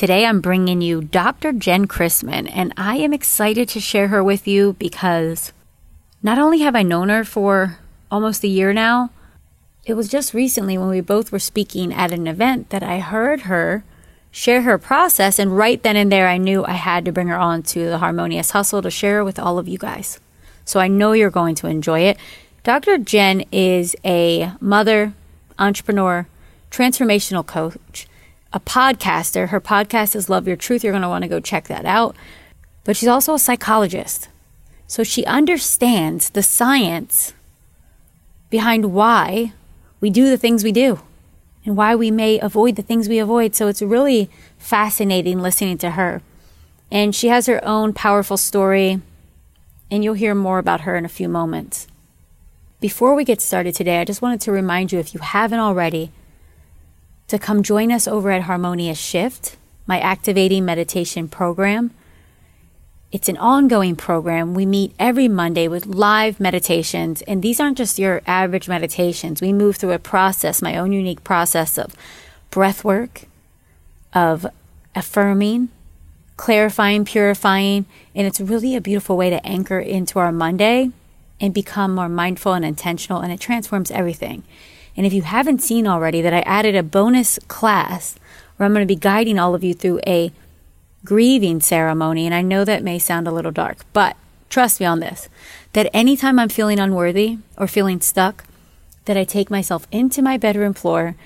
Today I'm bringing you Dr. Jen Chrisman, and I am excited to share her with you because not only have I known her for almost a year now, it was just recently when we both were speaking at an event that I heard her share her process, and right then and there I knew I had to bring her on to the Harmonious Hustle to share with all of you guys. So I know you're going to enjoy it. Dr. Jen is a mother, entrepreneur, transformational coach, a podcaster. Her podcast is Love Your Truth. You're going to want to go check that out. But she's also a psychologist. So she understands the science behind why we do the things we do and why we may avoid the things we avoid. So it's really fascinating listening to her. And she has her own powerful story, and you'll hear more about her in a few moments. Before we get started today, I just wanted to remind you if you haven't already, to come join us over at Harmonious Shift, my activating meditation program. It's an ongoing program. We meet every Monday with live meditations, and these aren't just your average meditations. We move through a process, my own unique process of breath work, of affirming, clarifying, purifying, and it's really a beautiful way to anchor into our Monday and become more mindful and intentional, and it transforms everything. And if you haven't seen already, that I added a bonus class where I'm going to be guiding all of you through a grieving ceremony. And I know that may sound a little dark, but trust me on this that anytime I'm feeling unworthy or feeling stuck, that I take myself into my bedroom floor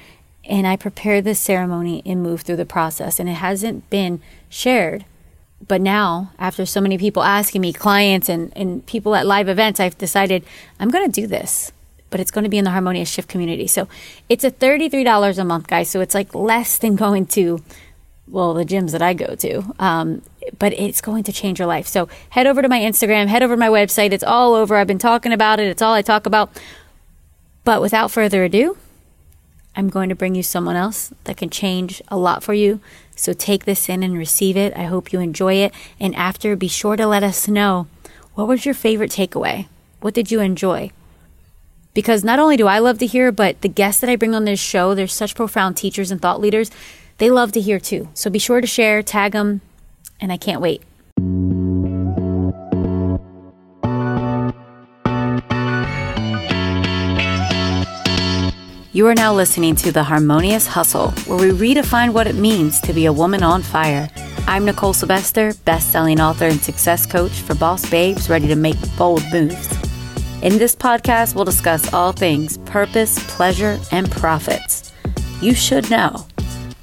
and I prepare this ceremony and move through the process. And it hasn't been shared. But now, after so many people asking me, clients and, and people at live events, I've decided I'm going to do this but it's going to be in the Harmonious Shift community. So it's a $33 a month, guys. So it's like less than going to, well, the gyms that I go to. Um, but it's going to change your life. So head over to my Instagram, head over to my website. It's all over. I've been talking about it. It's all I talk about. But without further ado, I'm going to bring you someone else that can change a lot for you. So take this in and receive it. I hope you enjoy it. And after, be sure to let us know what was your favorite takeaway? What did you enjoy? Because not only do I love to hear, but the guests that I bring on this show, they're such profound teachers and thought leaders. They love to hear too. So be sure to share, tag them, and I can't wait. You are now listening to The Harmonious Hustle, where we redefine what it means to be a woman on fire. I'm Nicole Sylvester, best-selling author and success coach for boss babes ready to make bold moves. In this podcast, we'll discuss all things purpose, pleasure, and profits. You should know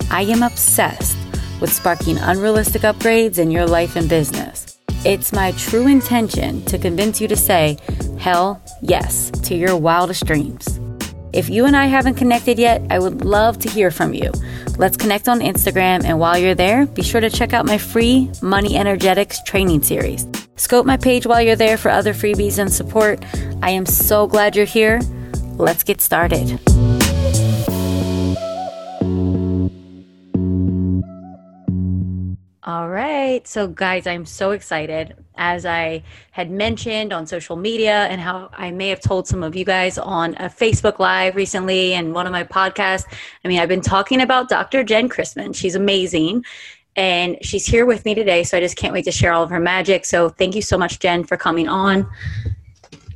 I am obsessed with sparking unrealistic upgrades in your life and business. It's my true intention to convince you to say, hell yes, to your wildest dreams. If you and I haven't connected yet, I would love to hear from you. Let's connect on Instagram, and while you're there, be sure to check out my free Money Energetics training series. Scope my page while you're there for other freebies and support. I am so glad you're here. Let's get started. All right. So, guys, I'm so excited. As I had mentioned on social media, and how I may have told some of you guys on a Facebook Live recently and one of my podcasts. I mean, I've been talking about Dr. Jen Chrisman. She's amazing and she's here with me today. So I just can't wait to share all of her magic. So thank you so much, Jen, for coming on.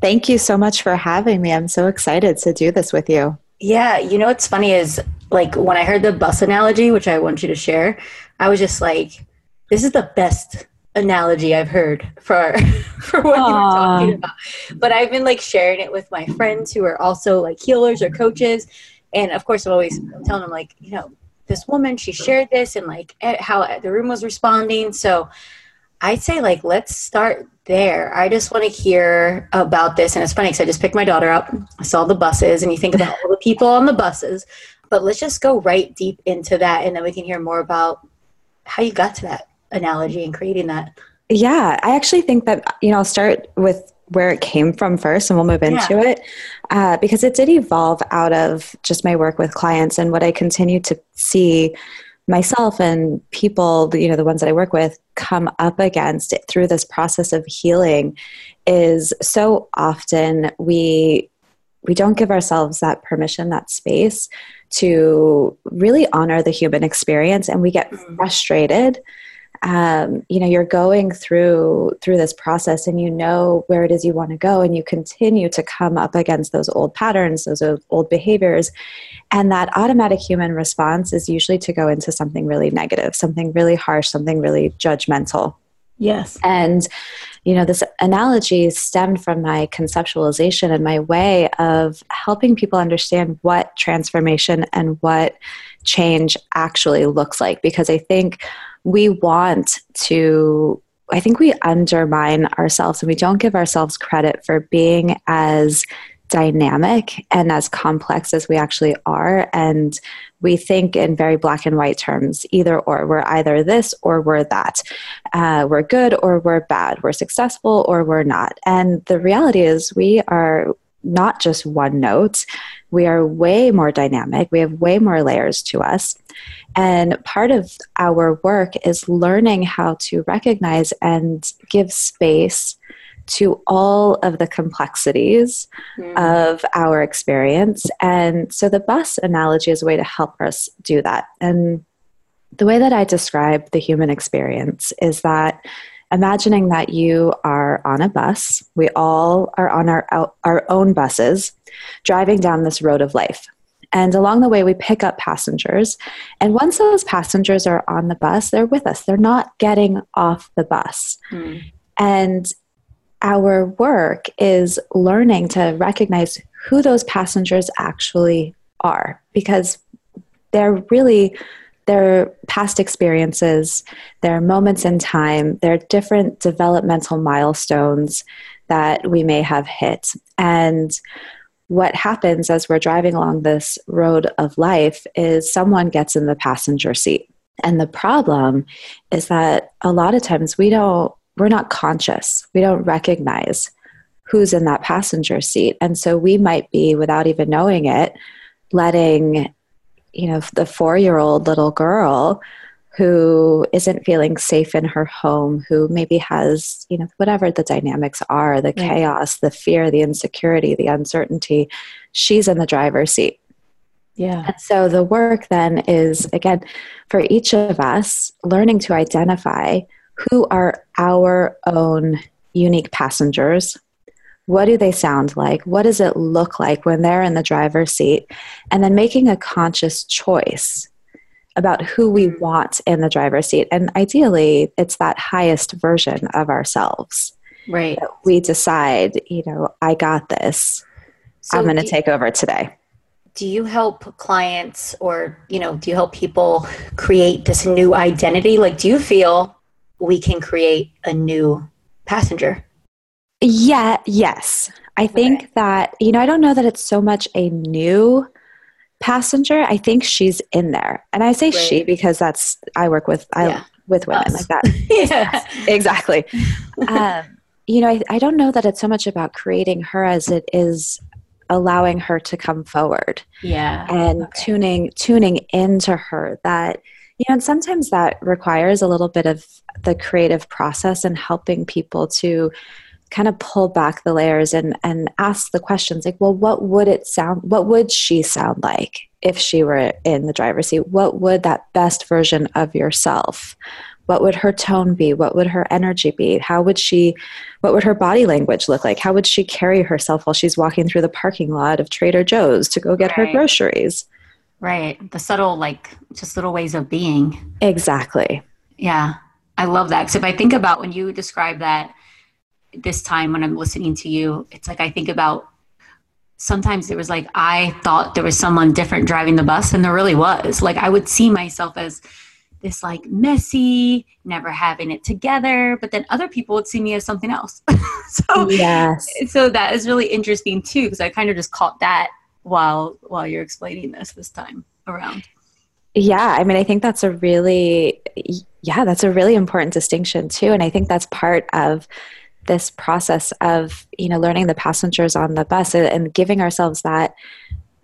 Thank you so much for having me. I'm so excited to do this with you. Yeah, you know what's funny is like when I heard the bus analogy, which I want you to share, I was just like, this is the best analogy I've heard for for what Aww. you were talking about. But I've been like sharing it with my friends who are also like healers or coaches. And of course I'm always telling them like, you know, this woman she shared this and like how the room was responding. So i'd say like let's start there. I just want to hear about this and it's funny because i just picked my daughter up. I saw the buses and you think about all the people on the buses. But let's just go right deep into that and then we can hear more about how you got to that analogy and creating that. Yeah i actually think that you know i'll start with where it came from first and we'll move into yeah. it uh, because it did evolve out of just my work with clients and what i continue to see myself and people you know the ones that i work with come up against it through this process of healing is so often we we don't give ourselves that permission that space to really honor the human experience and we get mm-hmm. frustrated um, you know you're going through through this process and you know where it is you want to go and you continue to come up against those old patterns those old behaviors. And that automatic human response is usually to go into something really negative something really harsh something really judgmental. Yes. And you know this analogy stemmed from my conceptualization and my way of helping people understand what transformation and what change actually looks like. Because i think we want to i think we undermine ourselves and we don't give ourselves credit for being as dynamic and as complex as we actually are. And we think in very black and white terms either or we're either this or we're that. Uh, we're good or we're bad. We're successful or we're not. And the reality is we are not just one note we are way more dynamic we have way more layers to us and part of our work is learning how to recognize and give space to all of the complexities mm. of our experience. And so the bus analogy is a way to help us do that. And the way that I describe the human experience is that imagining that you are on a bus, we all are on our, our own buses driving down this road of life. And along the way, we pick up passengers. And once those passengers are on the bus, they're with us. They're not getting off the bus. Mm. And our work is learning to recognize who those passengers actually are because they're really their past experiences, their moments in time, their different developmental milestones that we may have hit. And what happens as we're driving along this road of life is someone gets in the passenger seat. And the problem is that a lot of times we don't we're not conscious. We don't recognize who's in that passenger seat. And so we might be, without even knowing it, letting, you know, the four year old little girl who isn't feeling safe in her home, who maybe has, you know, whatever the dynamics are the chaos, the fear, the insecurity, the uncertainty, she's in the driver's seat. Yeah. And so the work then is, again, for each of us, learning to identify who are our own unique passengers. What do they sound like? What does it look like when they're in the driver's seat? And then making a conscious choice about who we mm. want in the driver's seat. And ideally, it's that highest version of ourselves. Right. we decide, you know, I got this. So I'm going to take over today. Do you help clients or, you know, do you help people create this new identity? Like, do you feel we can create a new passenger. Yeah, yes. I think okay. that, you know, I don't know that it's so much a new passenger. I think she's in there. And I say right. she because that's, I work with, I, yeah. with women Us. like that. yeah. Exactly. um, you know, I, I don't know that it's so much about creating her as it is allowing her to come forward. Yeah. And okay. tuning, tuning into her that, you know, and sometimes that requires a little bit of the creative process and helping people to kind of pull back the layers and and ask the questions like well what would it sound what would she sound like if she were in the driver's seat? What would that best version of yourself what would her tone be? What would her energy be? How would she what would her body language look like? How would she carry herself while she's walking through the parking lot of trader joe's to go get right. her groceries? Right. The subtle like just little ways of being. Exactly. Yeah. I love that. Because if I think about when you describe that this time when I'm listening to you, it's like I think about sometimes it was like I thought there was someone different driving the bus, and there really was. Like I would see myself as this like messy, never having it together, but then other people would see me as something else. so yes, so that is really interesting too because I kind of just caught that while while you're explaining this this time around. Yeah, I mean, I think that's a really, yeah, that's a really important distinction too. And I think that's part of this process of, you know, learning the passengers on the bus and giving ourselves that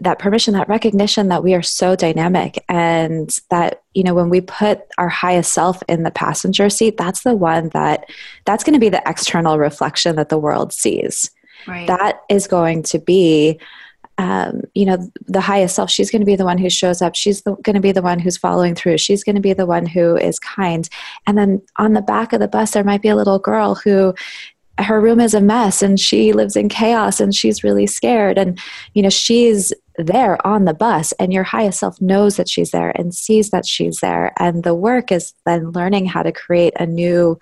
that permission that recognition that we are so dynamic and that you know when we put our highest self in the passenger seat that's the one that that's going to be the external reflection that the world sees right. that is going to be um, you know the highest self she's going to be the one who shows up. She's going to be the one who's following through. She's going to be the one who is kind. And then on the back of the bus there might be a little girl who her room is a mess and she lives in chaos and she's really scared. And you know she's there on the bus and your highest self knows that she's there and sees that she's there. And the work is then learning how to create a new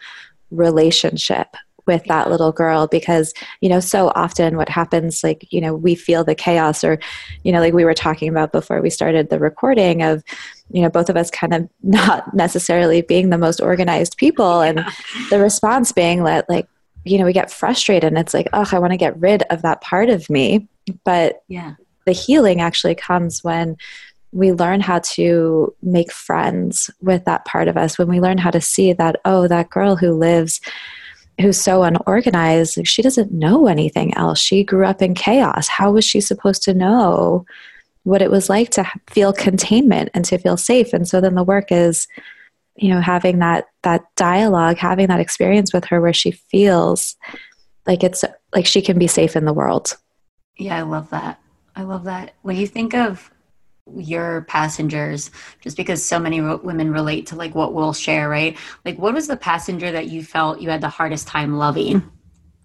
relationship with that little girl because you know so often what happens like you know we feel the chaos or you know like we were talking about before we started the recording of you know both of us kind of not necessarily being the most organized people and the response being that like you know we get frustrated and it's like oh i want to get rid of that part of me. But yeah. the healing actually comes when we learn how to make friends with that part of us when we learn how to see that oh that girl who lives who's so unorganized she doesn't know anything else. She grew up in chaos. How was she supposed to know what it was like to feel containment and to feel safe? And so then the work is you know having that that dialogue having that experience with her where she feels like it's like she can be safe in the world. Yeah i love that. I love that. When you think of your passengers just because so many ro- women relate to like what we'll share right? Like what was the passenger that you felt you had the hardest time loving?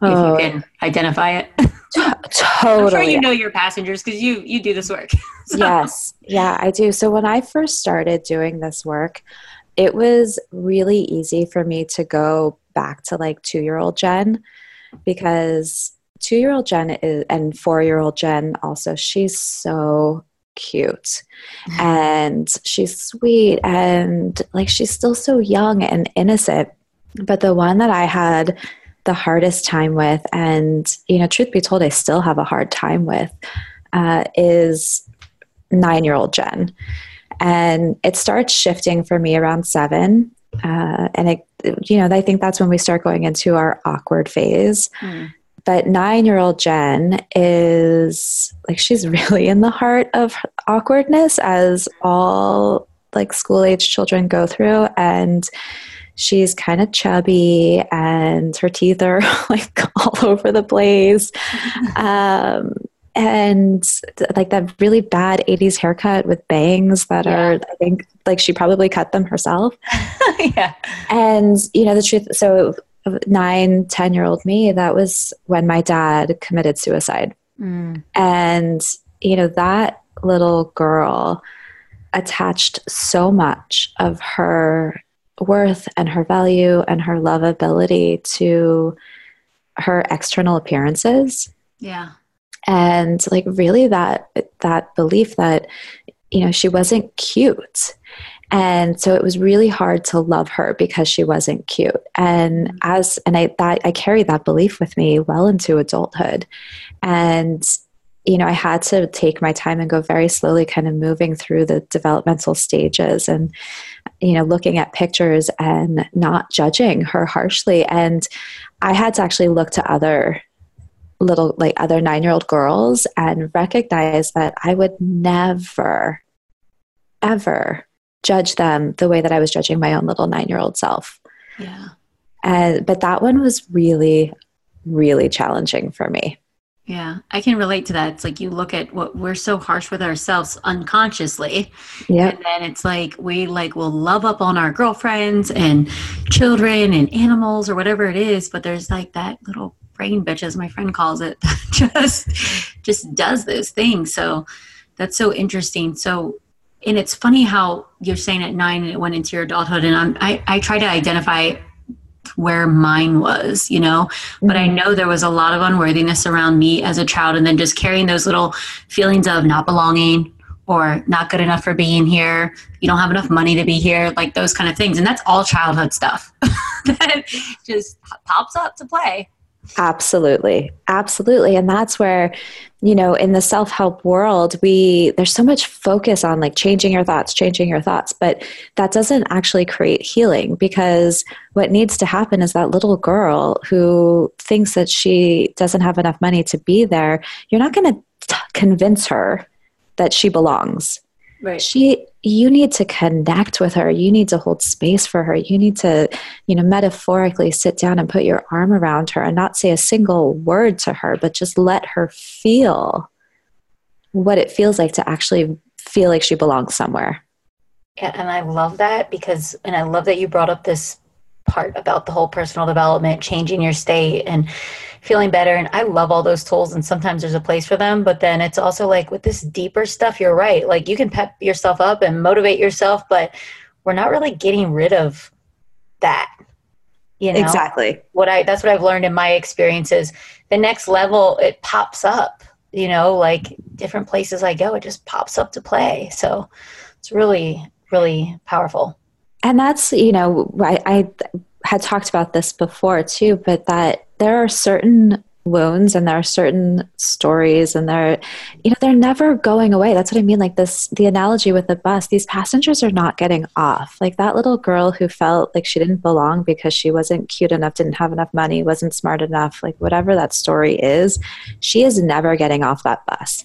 Oh. if you oh. can identify it. Totally I'm sure you know your passengers because you you do this work. So. yes. Yeah i do. So when i first started doing this work it was really easy for me to go back to like two year old jen because two year old jen is and four year old jen also she's so cute and she's sweet and like she's still so young and innocent. But the one that i had the hardest time with and you know truth be told i still have a hard time with uh, is nine year old jen. And it starts shifting for me around seven uh, and it you know i think that's when we start going into our awkward phase. Mm. But nine year old Jen is like, she's really in the heart of awkwardness as all like school age children go through. And she's kind of chubby and her teeth are like all over the place. Um, and like that really bad 80s haircut with bangs that yeah. are i think like she probably cut them herself yeah and you know the truth so nine, 10 year old me, that was when my dad committed suicide. Mm. And, you know, that little girl attached so much of her worth and her value and her lovability to her external appearances. Yeah. And like really that that belief that you know she wasn't cute and so it was really hard to love her because she wasn't cute. And mm-hmm. as and i that i carried that belief with me well into adulthood. And you know i had to take my time and go very slowly kind of moving through the developmental stages and you know looking at pictures and not judging her harshly. And i had to actually look to other little like other 9 year old girls and recognize that i would never ever judge them the way that I was judging my own little nine year old self. Yeah. And, but that one was really, really challenging for me. Yeah, I can relate to that. It's like you look at what we're so harsh with ourselves unconsciously. Yeah. And then it's like we like will love up on our girlfriends and children and animals or whatever it is, but there's like that little brain bitch as my friend calls it just just does those things. So that's so interesting. So and it's funny how you're saying at nine and it went into your adulthood and I'm, I, I try to identify where mine was you know mm-hmm. but i mm-hmm. know there was a lot of unworthiness around me as a child and then just carrying those little feelings of not belonging or not good enough for being here you don't have enough money to be here like those kind of things and that's all childhood stuff that just pops up to play Absolutely. Absolutely. And that's where, you know, in the self help world, we, there's so much focus on like changing your thoughts, changing your thoughts, but that doesn't actually create healing because what needs to happen is that little girl who thinks that she doesn't have enough money to be there, you're not going to convince her that she belongs. Right. She you need to connect with her. You need to hold space for her. You need to, you know, metaphorically sit down and put your arm around her and not say a single word to her, but just let her feel what it feels like to actually feel like she belongs somewhere. Yeah, and I love that because, and I love that you brought up this part about the whole personal development, changing your state and feeling better. And I love all those tools, and sometimes there's a place for them. But then it's also like with this deeper stuff, you're right. Like you can pep yourself up and motivate yourself, but we're not really getting rid of that. You know, exactly what I that's what I've learned in my experiences. The next level, it pops up. You know, like different places I go, it just pops up to play. So it's really, really powerful and that's you know I, I had talked about this before too but that there are certain wounds and there are certain stories and they're you know they're never going away. That's what i mean like this the analogy with the bus these passengers are not getting off. Like that little girl who felt like she didn't belong because she wasn't cute enough didn't have enough money wasn't smart enough like whatever that story is she is never getting off that bus.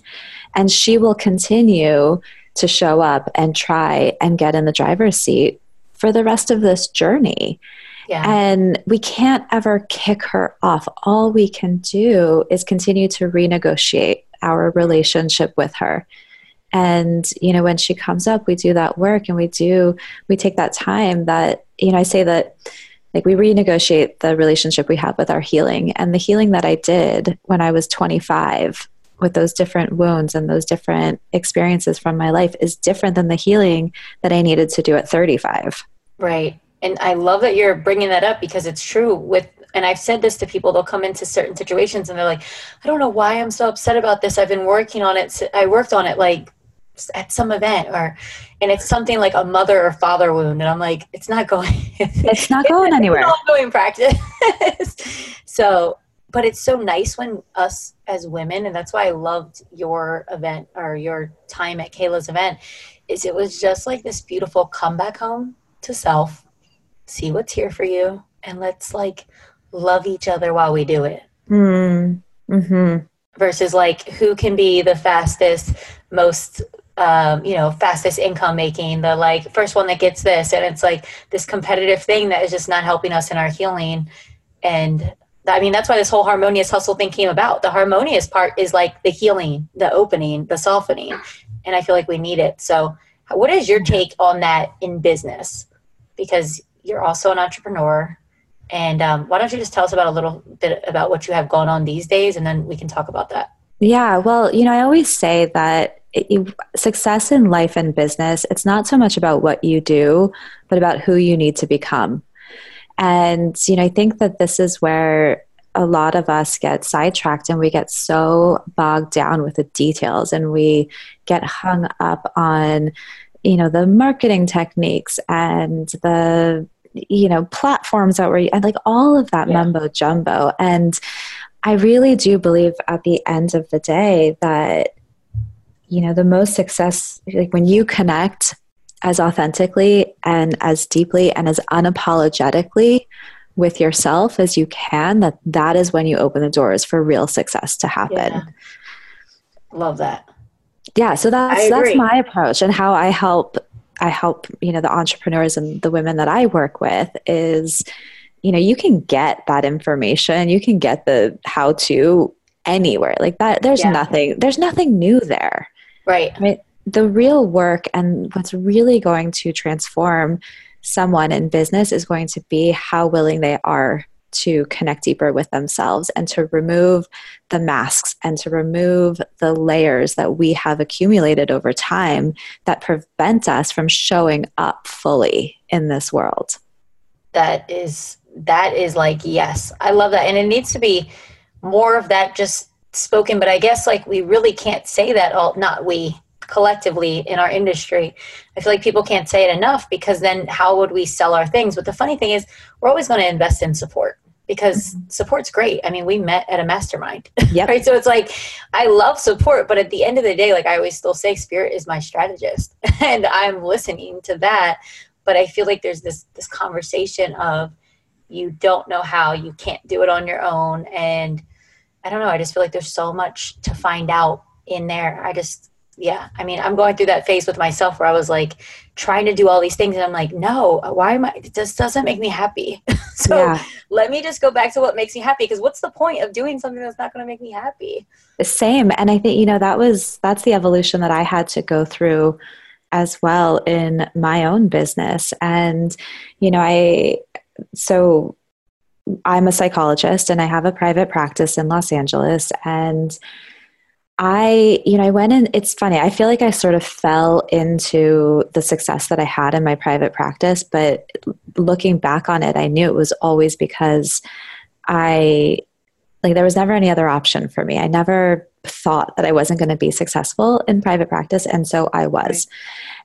And she will continue to show up and try and get in the driver's seat for the rest of this journey. Yeah. And we can't ever kick her off. All we can do is continue to renegotiate our relationship with her. And, you know, when she comes up, we do that work and we do, we take that time that, you know, I say that like we renegotiate the relationship we have with our healing. And the healing that I did when I was 25 with those different wounds and those different experiences from my life is different than the healing that I needed to do at 35. Right. And I love that you're bringing that up because it's true with and I've said this to people they'll come into certain situations and they're like I don't know why I'm so upset about this. I've been working on it I worked on it like at some event or and it's something like a mother or father wound. And I'm like it's not going it's not going anywhere. It's ongoing practice. So but it's so nice when us as women and that's why i loved your event or your time at kayla's event is it was just like this beautiful comeback home to self see what's here for you and let's like love each other while we do it mm. hmm versus like who can be the fastest most um, you know fastest income making the like first one that gets this and it's like this competitive thing that is just not helping us in our healing and I mean, that's why this whole harmonious hustle thing came about. The harmonious part is like the healing, the opening, the softening. And I feel like we need it. So, what is your take on that in business? Because you're also an entrepreneur. And um, why don't you just tell us about a little bit about what you have going on these days, and then we can talk about that. Yeah, well, you know, I always say that it, success in life and business, it's not so much about what you do, but about who you need to become. And, you know, I think that this is where a lot of us get sidetracked and we get so bogged down with the details and we get hung up on, you know, the marketing techniques and the, you know, platforms that were, and like all of that yeah. mumbo jumbo. And I really do believe at the end of the day that, you know, the most success, like when you connect as authentically and as deeply and as unapologetically with yourself as you can that that is when you open the doors for real success to happen yeah. love that yeah so that's that's my approach and how i help i help you know the entrepreneurs and the women that i work with is you know you can get that information you can get the how to anywhere like that there's yeah. nothing there's nothing new there. Right. Right the real work and what's really going to transform someone in business is going to be how willing they are to connect deeper with themselves and to remove the masks and to remove the layers that we have accumulated over time that prevent us from showing up fully in this world. That is that is like yes. I love that and it needs to be more of that just spoken but I guess like we really can't say that all not we collectively in our industry. I feel like people can't say it enough because then how would we sell our things? But the funny thing is, we're always going to invest in support because mm-hmm. support's great. I mean, we met at a mastermind, yep. right? So it's like I love support, but at the end of the day, like I always still say, spirit is my strategist, and I'm listening to that. But I feel like there's this this conversation of you don't know how, you can't do it on your own, and I don't know. I just feel like there's so much to find out in there. I just yeah. I mean, I'm going through that phase with myself where I was like trying to do all these things and I'm like, no, why am I, this doesn't make me happy. so yeah. let me just go back to what makes me happy. Cause what's the point of doing something that's not going to make me happy? Same. And I think, you know, that was, that's the evolution that I had to go through as well in my own business. And, you know, I, so I'm a psychologist and I have a private practice in Los Angeles. And I, you know, I went in, it's funny, I feel like I sort of fell into the success that I had in my private practice, but looking back on it, I knew it was always because I, like, there was never any other option for me. I never thought that I wasn't going to be successful in private practice, and so I was.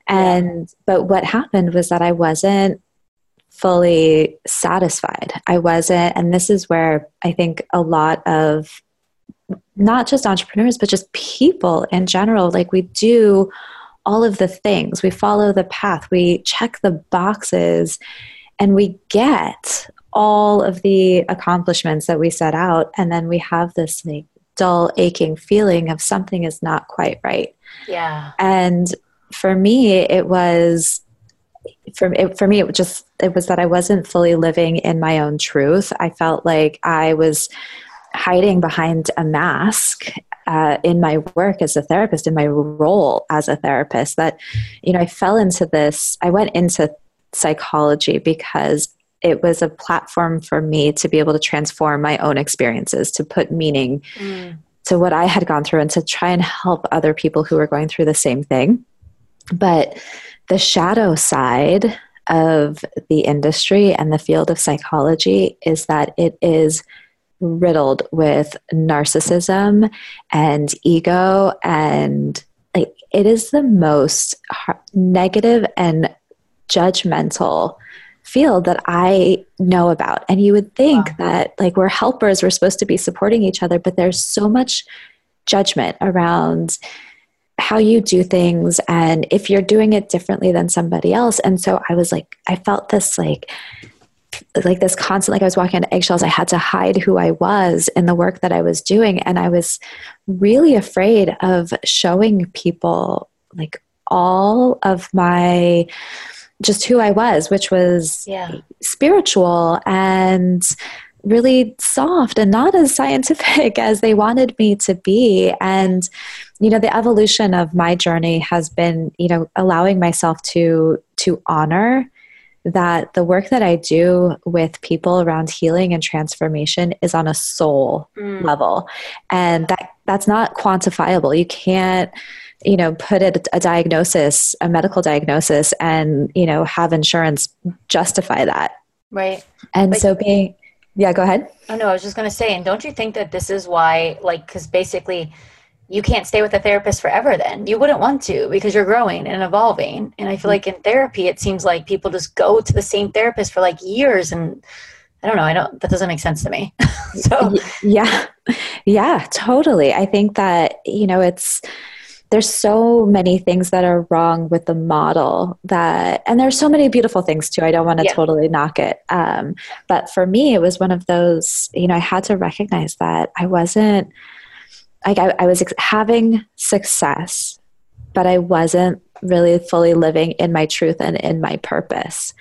Right. And, yeah. but what happened was that I wasn't fully satisfied. I wasn't, and this is where I think a lot of not just entrepreneurs, but just people in general, like we do all of the things, we follow the path, we check the boxes, and we get all of the accomplishments that we set out. And then we have this like dull, aching feeling of something is not quite right. Yeah. And for me, it was for it, for me it was just it was that I wasn't fully living in my own truth. I felt like I was hiding behind a mask uh, in my work as a therapist, in my role as a therapist. That you know, I fell into this. I went into psychology because it was a platform for me to be able to transform my own experiences, to put meaning mm. to what I had gone through, and to try and help other people who were going through the same thing. But the shadow side of the industry and the field of psychology is that it is riddled with narcissism and ego and like it is the most negative and judgmental field that I know about. And you would think wow. that like we're helpers, we're supposed to be supporting each other, but there's so much judgment around how you do things and if you're doing it differently than somebody else and so i was like i felt this like like this constant like i was walking on eggshells i had to hide who i was in the work that i was doing and i was really afraid of showing people like all of my just who i was which was yeah. spiritual and really soft and not as scientific as they wanted me to be and you know the evolution of my journey has been you know allowing myself to to honor that the work that I do with people around healing and transformation is on a soul mm. level and that that's not quantifiable you can't you know put it a diagnosis a medical diagnosis and you know have insurance justify that right and but so being yeah, go ahead. Oh no, I was just going to say, and don't you think that this is why, like, because basically, you can't stay with a therapist forever. Then you wouldn't want to because you're growing and evolving. And I feel like in therapy, it seems like people just go to the same therapist for like years, and I don't know. I don't. That doesn't make sense to me. so yeah, yeah, totally. I think that you know it's there's so many things that are wrong with the model that and there's so many beautiful things too i don't want to yeah. totally knock it um, but for me it was one of those you know i had to recognize that i wasn't like I, I was ex- having success but i wasn't really fully living in my truth and in my purpose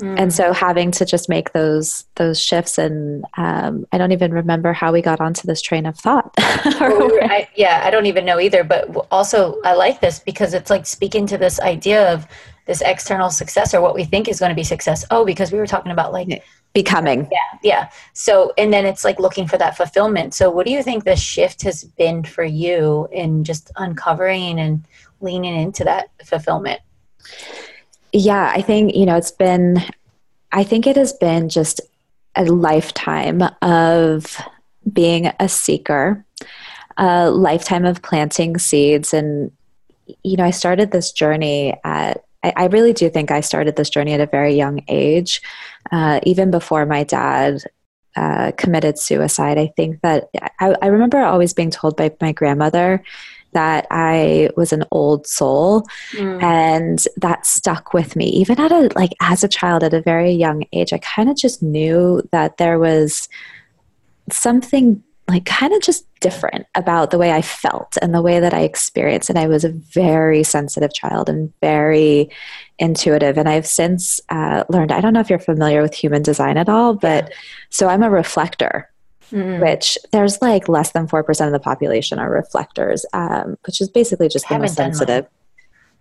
Mm. And so having to just make those those shifts and um, I don't even remember how we got onto this train of thought. well, I, yeah, I don't even know either. But also, I like this because it's like speaking to this idea of this external success or what we think is going to be success. Oh, because we were talking about like becoming. Yeah, yeah. So, and then it's like looking for that fulfillment. So, what do you think the shift has been for you in just uncovering and leaning into that fulfillment? Yeah, I think, you know, it's been, I think it has been just a lifetime of being a seeker, a lifetime of planting seeds. And, you know, I started this journey at, I, I really do think I started this journey at a very young age, uh, even before my dad uh, committed suicide. I think that I, I remember always being told by my grandmother that I was an old soul mm. and that stuck with me even at a like as a child at a very young age I kind of just knew that there was something like kind of just different about the way I felt and the way that I experienced. And I was a very sensitive child and very intuitive. And I've since uh, learned I don't know if you're familiar with human design at all, but so I'm a reflector. Mm-hmm. Which there's like less than 4% of the population are reflectors, um, which is basically just the most sensitive.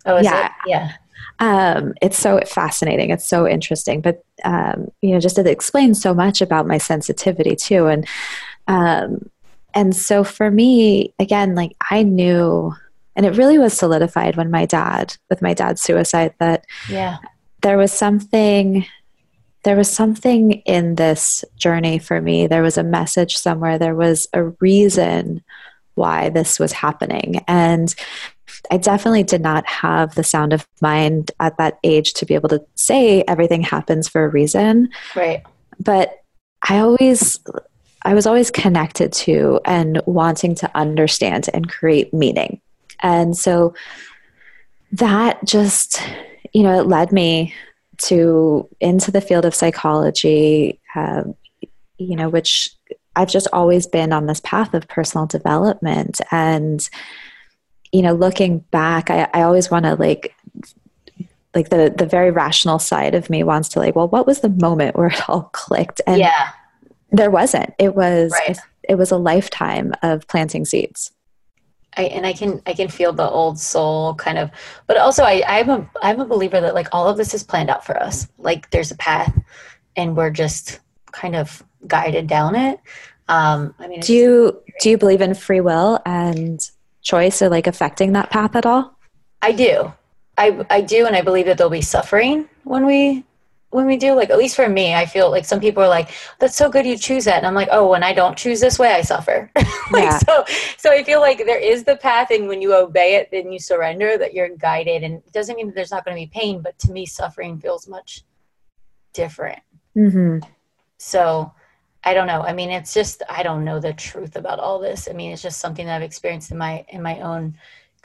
Oh, yeah. It? Yeah. Um, it's so fascinating. It's so interesting. But, um, you know, just it explains so much about my sensitivity too. And um, and so for me, again, like I knew, and it really was solidified when my dad, with my dad's suicide, that yeah, there was something, there was something in this journey for me. There was a message somewhere. There was a reason why this was happening, and I definitely did not have the sound of mind at that age to be able to say everything happens for a reason. Right. But I always I was always connected to and wanting to understand and create meaning. And so that just, you know, it led me to into the field of psychology, um, you know, which I've just always been on this path of personal development. And, you know, looking back, I, I always want to like like the the very rational side of me wants to like well what was the moment where it all clicked and yeah there wasn't. It was right. it was a lifetime of planting seeds. I, and I can I can feel the old soul kind of, but also I I'm a I'm a believer that like all of this is planned out for us. Like there's a path, and we're just kind of guided down it. Um, I mean, do you do you believe in free will and choice or like affecting that path at all? I do. I I do, and I believe that there'll be suffering when we when we do like at least for me i feel like some people are like that's so good you choose that. And i'm like oh when i don't choose this way i suffer. Like, yeah. so so i feel like there is the path and when you obey it then you surrender that you're guided and it doesn't mean that there's not going to be pain but to me suffering feels much different. Mm-hmm. so i don't know. I mean it's just i don't know the truth about all this. I mean it's just something that i've experienced in my in my own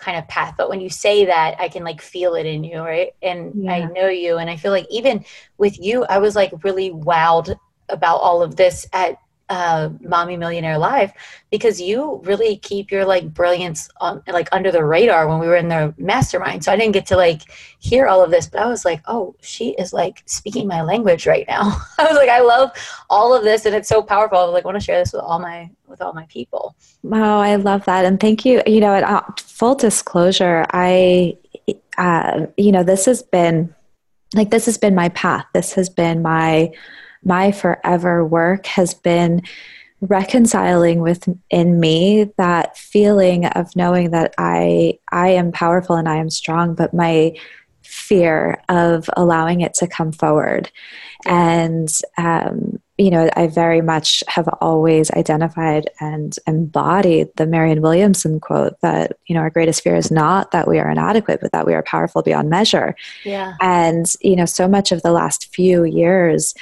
kind of path but when you say that i can like feel it in you right and yeah. i know you and i feel like even with you i was like really wowed about all of this at uh, mommy millionaire live because you really keep your like brilliance on like under the radar when we were in the mastermind. So i didn't get to like hear all of this but i was like oh she is like speaking my language right now. I was like i love all of this and it's so powerful. I like want to share this with all my with all my people. Wow i love that. And thank you you know uh, full disclosure i uh, you know this has been like this has been my path. This has been my my forever work has been reconciling within me that feeling of knowing that I I am powerful and I am strong, but my fear of allowing it to come forward. And um, you know, I very much have always identified and embodied the Marianne Williamson quote that, you know, our greatest fear is not that we are inadequate, but that we are powerful beyond measure. Yeah. And, you know, so much of the last few years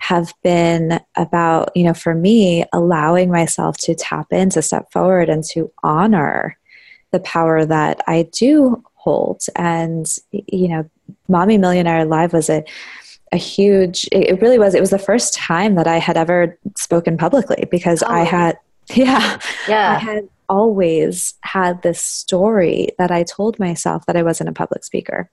have been about, you know, for me, allowing myself to tap in, to step forward, and to honor the power that I do hold. And, you know, Mommy Millionaire Live was a, a huge, it really was, it was the first time that I had ever spoken publicly because oh. I had, yeah, yeah. I had always had this story that I told myself that I wasn't a public speaker.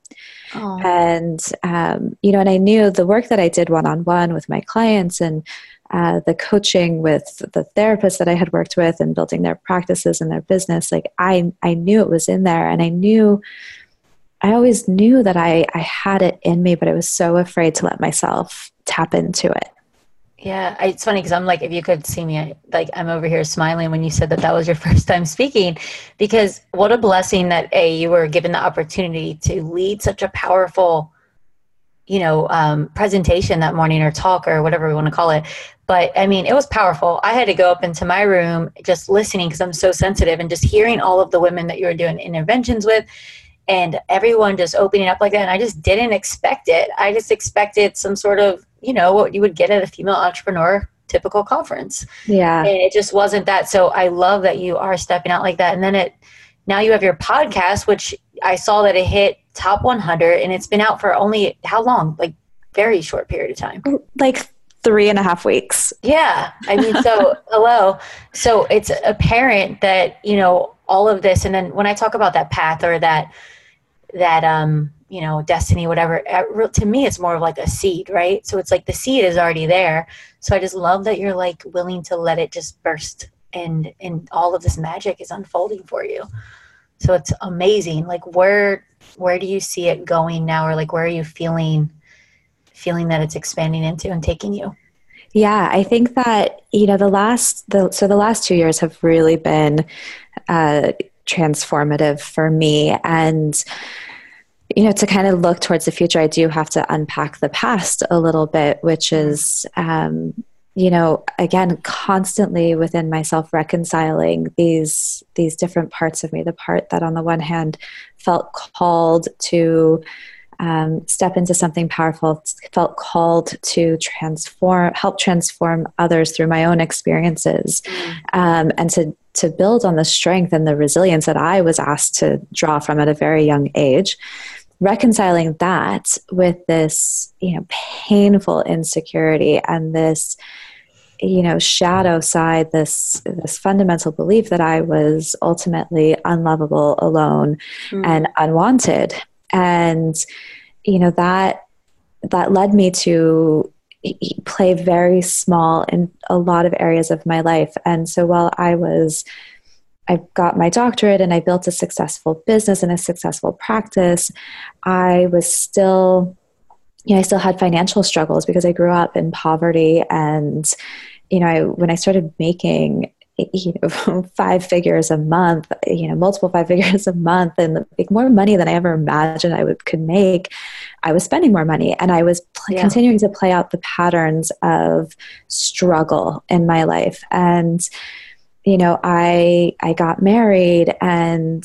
Oh. And, um, you know, and I knew the work that I did one on one with my clients and uh, the coaching with the therapists that I had worked with and building their practices and their business, like I, I knew it was in there and I knew, I always knew that I, I had it in me, but I was so afraid to let myself tap into it. Yeah, it's funny because I'm like, if you could see me, like I'm over here smiling when you said that that was your first time speaking, because what a blessing that a you were given the opportunity to lead such a powerful, you know, um, presentation that morning or talk or whatever we want to call it. But I mean, it was powerful. I had to go up into my room just listening because I'm so sensitive and just hearing all of the women that you were doing interventions with and everyone just opening up like that. And I just didn't expect it. I just expected some sort of you know what you would get at a female entrepreneur typical conference yeah and it just wasn't that so i love that you are stepping out like that and then it now you have your podcast which i saw that it hit top 100 and it's been out for only how long like very short period of time like three and a half weeks. Yeah. I mean, so hello. So it's apparent that, you know, all of this, and then when I talk about that path or that, that, um, you know, destiny, whatever, to me, it's more of like a seed, right? So it's like the seed is already there. So I just love that you're like willing to let it just burst and, and all of this magic is unfolding for you. So it's amazing. Like where, where do you see it going now? Or like, where are you feeling, feeling that it's expanding into and taking you? Yeah, I think that you know the last the so the last two years have really been uh, transformative for me, and you know to kind of look towards the future, I do have to unpack the past a little bit, which is um, you know again constantly within myself reconciling these these different parts of me. The part that on the one hand felt called to um, step into something powerful felt called to transform help transform others through my own experiences mm. um, and to to build on the strength and the resilience that i was asked to draw from at a very young age reconciling that with this you know painful insecurity and this you know shadow side this this fundamental belief that i was ultimately unlovable alone mm. and unwanted and you know that that led me to play very small in a lot of areas of my life and so while i was i got my doctorate and i built a successful business and a successful practice i was still you know i still had financial struggles because i grew up in poverty and you know I, when i started making you know five figures a month you know multiple five figures a month and make more money than i ever imagined i would could make i was spending more money and i was pl- yeah. continuing to play out the patterns of struggle in my life and you know i i got married and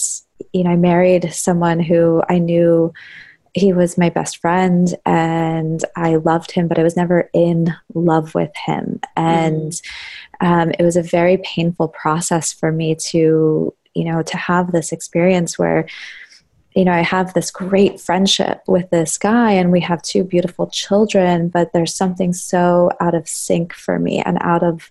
you know i married someone who i knew he was my best friend and I loved him, but I was never in love with him. And mm. um, it was a very painful process for me to, you know, to have this experience where, you know, I have this great friendship with this guy and we have two beautiful children, but there's something so out of sync for me and out of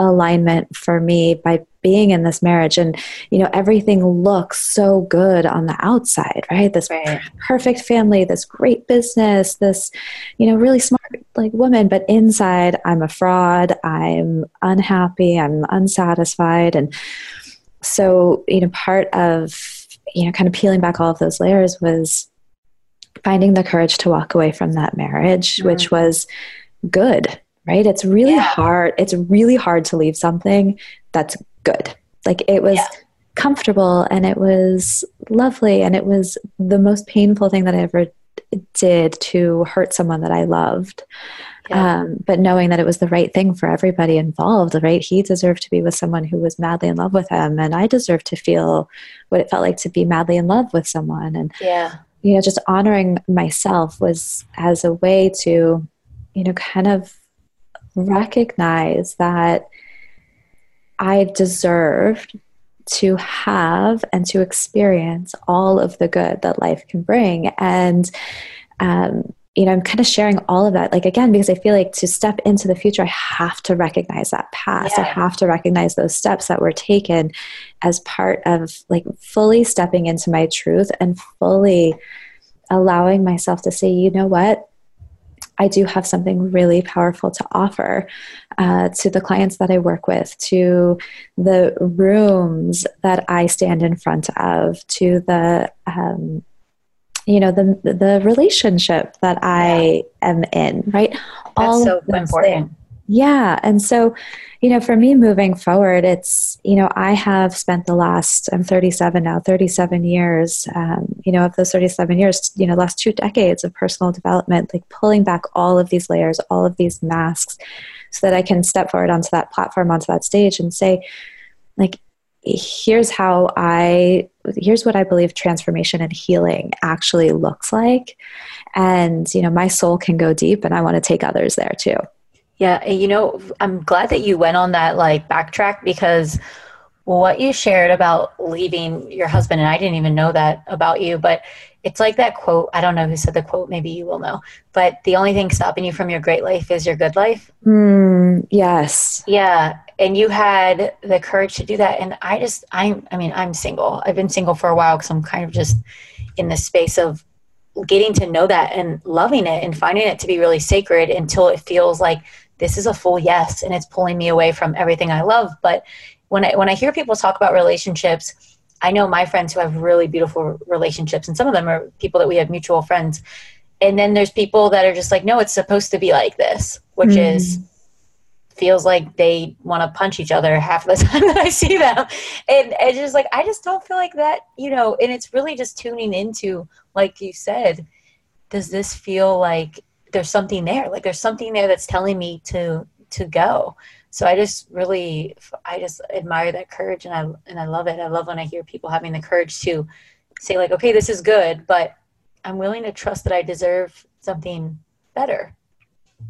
alignment for me by being in this marriage. And you know everything looks so good on the outside right? This right. perfect family this great business this you know really smart like woman. But inside i'm a fraud. I'm unhappy. I'm unsatisfied. And so you know part of you know kind of peeling back all of those layers was finding the courage to walk away from that marriage mm-hmm. which was good right it's really yeah. hard it's really hard to leave something that's good. Like it was yeah. comfortable and it was lovely and it was the most painful thing that I ever did to hurt someone that I loved. Yeah. Um, but knowing that it was the right thing for everybody involved, right? He deserved to be with someone who was madly in love with him, and I deserved to feel what it felt like to be madly in love with someone. And yeah, you know, just honoring myself was as a way to, you know, kind of recognize that I deserved to have and to experience all of the good that life can bring. And, um, you know, I'm kind of sharing all of that, like again, because I feel like to step into the future, I have to recognize that past. Yeah. I have to recognize those steps that were taken as part of like fully stepping into my truth and fully allowing myself to say, you know what? I do have something really powerful to offer uh, to the clients that I work with, to the rooms that I stand in front of, to the um, you know the the relationship that I am in. Right, That's all so important. Things. Yeah, and so you know, for me moving forward, it's, you know, I have spent the last, I'm 37 now, 37 years, um, you know, of those 37 years, you know, last two decades of personal development, like pulling back all of these layers, all of these masks, so that I can step forward onto that platform, onto that stage and say, like, here's how I, here's what I believe transformation and healing actually looks like. And, you know, my soul can go deep and I want to take others there too. Yeah, you know, I'm glad that you went on that like backtrack because what you shared about leaving your husband, and I didn't even know that about you, but it's like that quote. I don't know who said the quote. Maybe you will know. But the only thing stopping you from your great life is your good life. Mm, yes. Yeah. And you had the courage to do that. And I just, I'm, I mean, I'm single. I've been single for a while because I'm kind of just in the space of getting to know that and loving it and finding it to be really sacred until it feels like this is a full yes and it's pulling me away from everything I love. But when I when I hear people talk about relationships, I know my friends who have really beautiful relationships, and some of them are people that we have mutual friends. And then there's people that are just like, no, it's supposed to be like this, which mm. is feels like they want to punch each other half the time that I see them. And it's just like, I just don't feel like that, you know, and it's really just tuning into, like you said, does this feel like there's something there? Like there's something there that's telling me to, to go so I just really, I just admire that courage and I, and I love it. I love when I hear people having the courage to say like, okay, this is good, but I'm willing to trust that I deserve something better.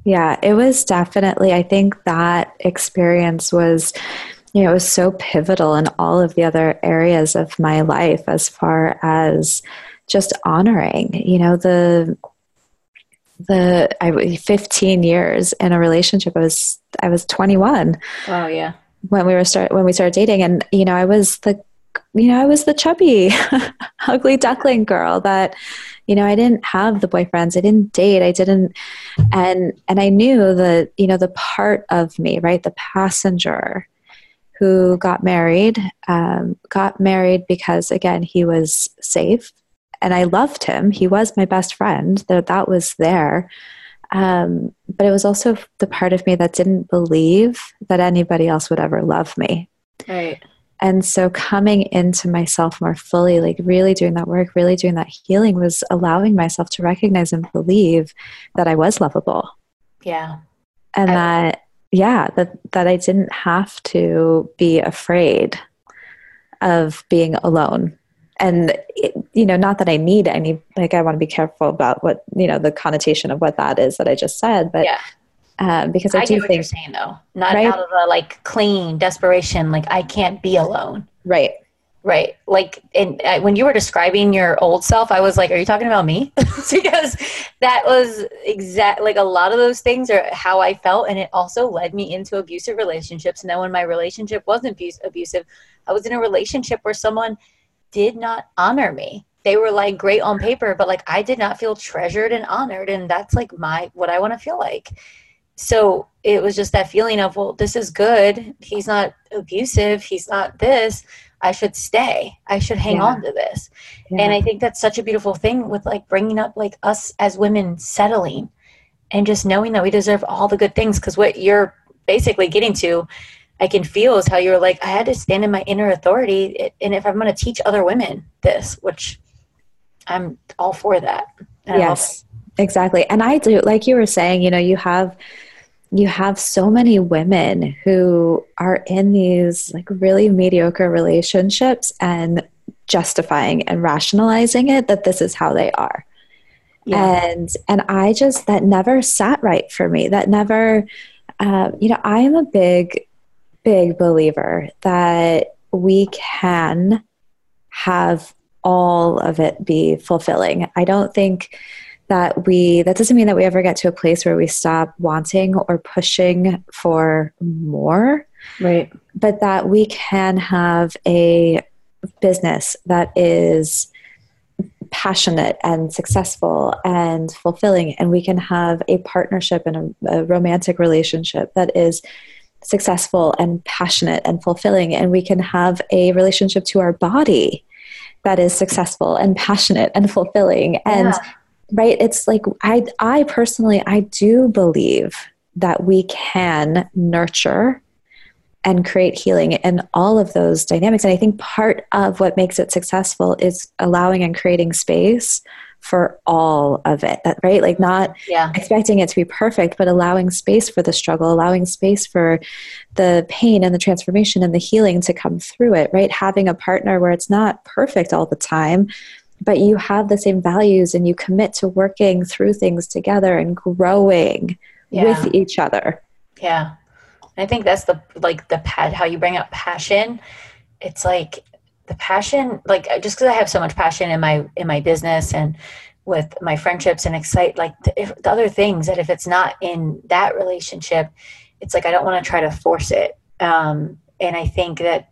Yeah, it was definitely, I think that experience was, you know, it was so pivotal in all of the other areas of my life as far as just honoring, you know, the the I 15 years in a relationship. I was I was 21. Oh yeah. When we were start when we started dating, and you know I was the you know I was the chubby, ugly duckling girl that you know I didn't have the boyfriends. I didn't date. I didn't, and and I knew that you know the part of me, right, the passenger who got married, um, got married because again he was safe and I loved him. He was my best friend. That that was there. Um, but it was also the part of me that didn't believe that anybody else would ever love me. Right. And so coming into myself more fully, like really doing that work, really doing that healing was allowing myself to recognize and believe that I was lovable. Yeah. And I, that yeah, that that I didn't have to be afraid of being alone and it, you know not that i need any like i want to be careful about what you know the connotation of what that is that i just said but yeah um, because I, I do think you're saying though, not right? out of the like clean desperation, like I can't be alone. Right. Right. Like, and uh, when you were describing your old self, I was like, "Are you talking about me?" because that was exact. Like a lot of those things are how I felt, and it also led me into abusive relationships. And then when my relationship wasn't abusive, I was in a relationship where someone did not honor me. They were like great on paper, but like I did not feel treasured and honored. And that's like my, what I want to feel like. So it was just that feeling of, well, this is good. He's not abusive. He's not this. I should stay. I should hang yeah. on to this. Yeah. And I think that's such a beautiful thing with like bringing up like us as women settling and just knowing that we deserve all the good things. Cause what you're basically getting to I can feel is how you were like, I had to stand in my inner authority. And if I'm going to teach other women this, which I'm all for that. Yes, exactly. And I do, like you were saying, you know, you have, you have so many women who are in these like really mediocre relationships and justifying and rationalizing it that this is how they are. Yeah. And and I just that never sat right for me. That never uh, you know, I am a big big believer that we can have all of it be fulfilling. I don't think that we that doesn't mean that we ever get to a place where we stop wanting or pushing for more. Right. But that we can have a business that is passionate and successful and fulfilling and we can have a partnership and a, a romantic relationship that is successful and passionate and fulfilling and we can have a relationship to our body that is successful and passionate and fulfilling and yeah. right it's like i i personally i do believe that we can nurture and create healing in all of those dynamics and i think part of what makes it successful is allowing and creating space for all of it right? Like not yeah. expecting it to be perfect but allowing space for the struggle allowing space for the pain and the transformation and the healing to come through it right? Having a partner where it's not perfect all the time but you have the same values and you commit to working through things together and growing yeah. with each other. Yeah. I think that's the like the pad how you bring up passion. It's like the passion like just because i have so much passion in my in my business and with my friendships and excite like the, if, the other things that if it's not in that relationship it's like i don't want to try to force it. Um, and i think that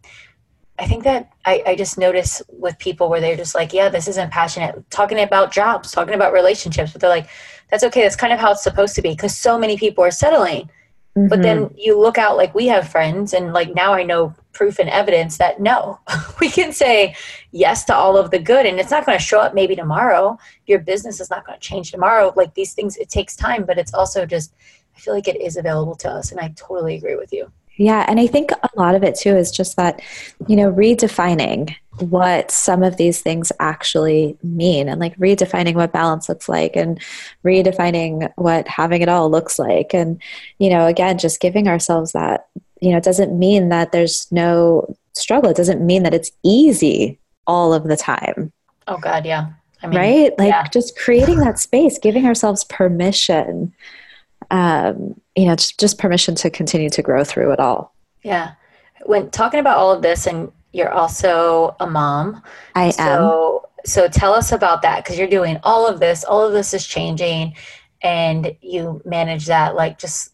i think that I, I just notice with people where they're just like yeah this isn't passionate talking about jobs talking about relationships but they're like that's okay that's kind of how it's supposed to be because so many people are settling Mm-hmm. But then mm-hmm. you look out like we have friends, and like now I know proof and evidence that no, we can say yes to all of the good, and it's not going to show up maybe tomorrow. Your business is not going to change tomorrow. Like these things, it takes time, but it's also just, I feel like it is available to us, and I totally agree with you. Yeah, and I think a lot of it too is just that, you know, redefining what some of these things actually mean and like redefining what balance looks like and redefining what having it all looks like. And, you know, again, just giving ourselves that, you know, it doesn't mean that there's no struggle. It doesn't mean that it's easy all of the time. Oh, God, yeah. I mean, right? Like yeah. just creating that space, giving ourselves permission um, you know, just, permission to continue to grow through it all. Yeah. When talking about all of this, and you're also a mom. I so, am. So tell us about that because you're doing all of this. All of this is changing, and you manage that. Like, just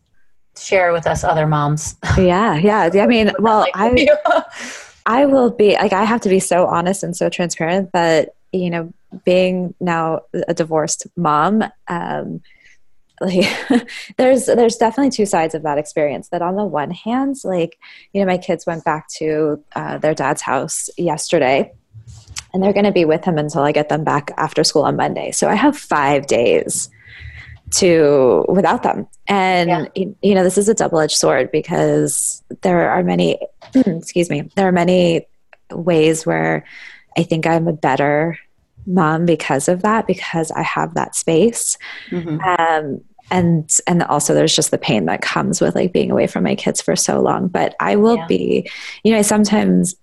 share with us other moms. Yeah, yeah. I mean, well, I, I will be like I have to be so honest and so transparent that you know, being now a divorced mom. Um, like there's there's definitely two sides of that experience that on the one hand like you know my kids went back to uh, their dad's house yesterday and they're going to be with him until i get them back after school on monday so i have five days to without them and yeah. you know this is a double-edged sword because there are many excuse me there are many ways where i think i'm a better mom because of that because i have that space mm-hmm. um, and and also there's just the pain that comes with like being away from my kids for so long but i will yeah. be you know i sometimes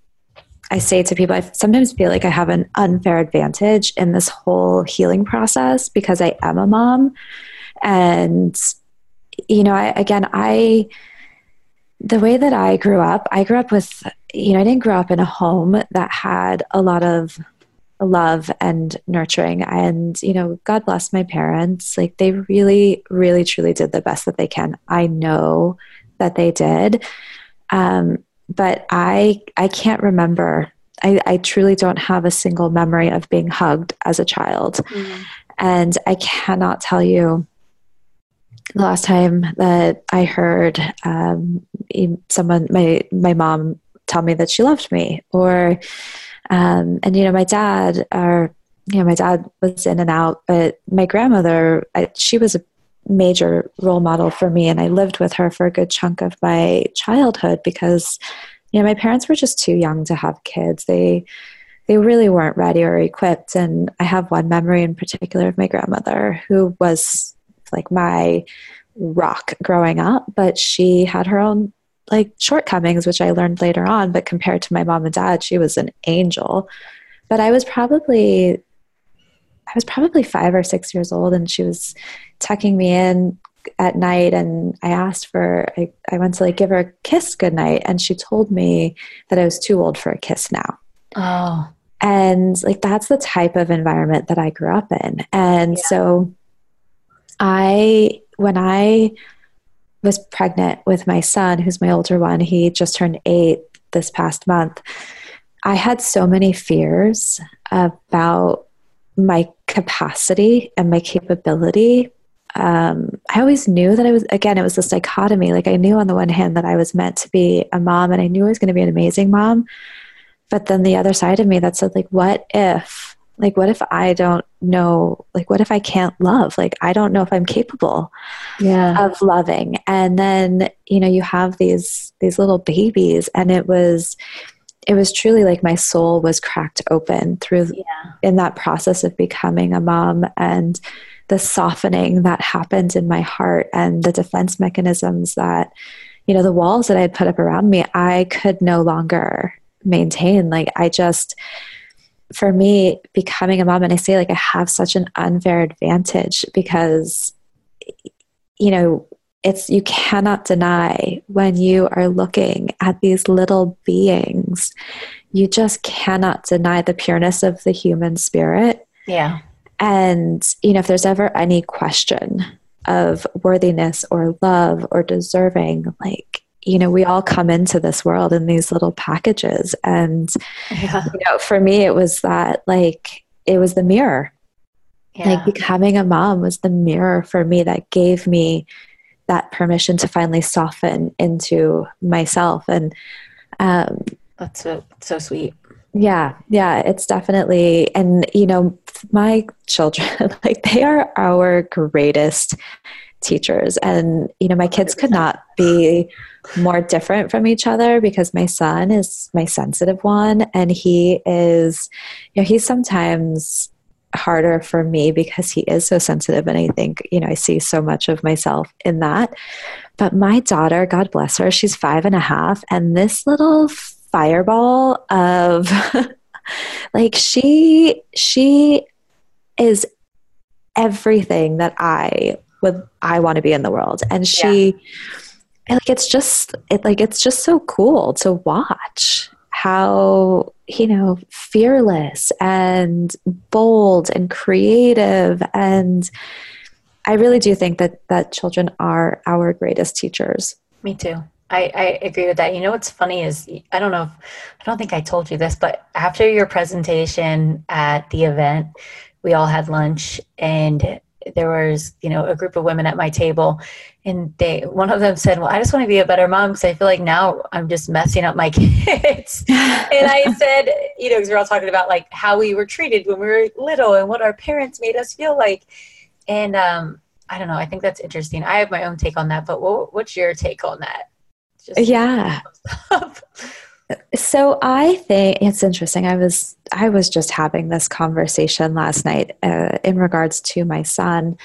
i say to people i sometimes feel like i have an unfair advantage in this whole healing process because i am a mom and you know I, again i the way that i grew up i grew up with you know i didn't grow up in a home that had a lot of love and nurturing. And you know god bless my parents. Like they really really truly did the best that they can. I know that they did. Um, but i i can't remember. I, I truly don't have a single memory of being hugged as a child. Mm. and i cannot tell you the last time that i heard um, someone my my mom tell me that she loved me or um, and you know, my dad, you know, my dad was in and out, but my grandmother, I, she was a major role model for me, and I lived with her for a good chunk of my childhood because you know my parents were just too young to have kids. They they really weren't ready or equipped, and I have one memory in particular of my grandmother who was like my rock growing up, but she had her own like shortcomings, which I learned later on, but compared to my mom and dad, she was an angel. But I was probably I was probably five or six years old and she was tucking me in at night and I asked for I, I went to like give her a kiss goodnight and she told me that I was too old for a kiss now. Oh. And like that's the type of environment that I grew up in. And yeah. so I when I was pregnant with my son, who's my older one. He just turned eight this past month. I had so many fears about my capacity and my capability. Um, I always knew that I was, again, it was this dichotomy. Like I knew on the one hand that I was meant to be a mom and I knew I was going to be an amazing mom. But then the other side of me that said, like, what if like what if i don't know like what if i can't love like i don't know if i'm capable yeah. of loving and then you know you have these these little babies and it was it was truly like my soul was cracked open through yeah. in that process of becoming a mom and the softening that happened in my heart and the defense mechanisms that you know the walls that i had put up around me i could no longer maintain like i just for me, becoming a mom, and I say like I have such an unfair advantage because, you know, it's you cannot deny when you are looking at these little beings you just cannot deny the pureness of the human spirit. Yeah. And, you know, if there's ever any question of worthiness or love or deserving, like, you know, we all come into this world in these little packages. And, yeah. you know, for me, it was that, like, it was the mirror. Yeah. Like, becoming a mom was the mirror for me that gave me that permission to finally soften into myself. And, um, that's so, so sweet. Yeah, yeah, it's definitely, and you know, my children, like, they are our greatest teachers. And, you know, my kids could not be more different from each other because my son is my sensitive one and he is, you know, he's sometimes harder for me because he is so sensitive and i think you know i see so much of myself in that but my daughter god bless her she's five and a half and this little fireball of like she she is everything that I would I want to be in the world and she yeah. like it's just it like it's just so cool to watch how you know fearless and bold and creative and I really do think that that children are our greatest teachers. Me too. I, I agree with that. You know what's funny is I don't know if I don't think I told you this, but after your presentation at the event, we all had lunch and there was you know a group of women at my table and they one of them said well i just want to be a better mom because i feel like now i'm just messing up my kids. And i said you know because we are all talking about like how we were treated when we were little and what our parents made us feel like. And um i don't know i think that's interesting. I have my own take on that but what, what's your take on that? Just yeah. so I think it's interesting. I was I was just having this conversation last night uh, in regards to my son.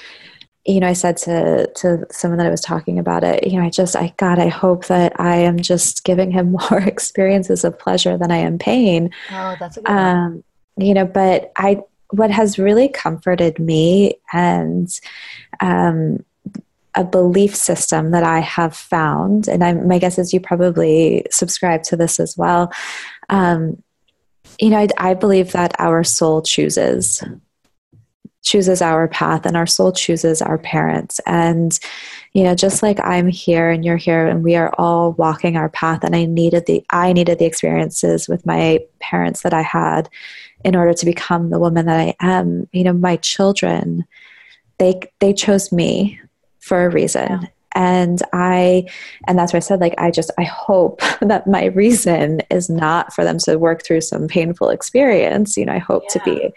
You know, I said to to someone that I was talking about it. You know, I just I God, I hope that I am just giving him more experiences of pleasure than I am pain. Oh, that's a good um, You know, but I what has really comforted me and um, a belief system that I have found, and I'm, my guess is you probably subscribe to this as well. Um, you know, I, I believe that our soul chooses chooses our path and our soul chooses our parents and you know just like i'm here and you're here and we are all walking our path and i needed the i needed the experiences with my parents that i had in order to become the woman that i am you know my children they they chose me for a reason. Yeah. And I, and that's why I said, like, I just, I hope that my reason is not for them to work through some painful experience. You know, I hope yeah. to be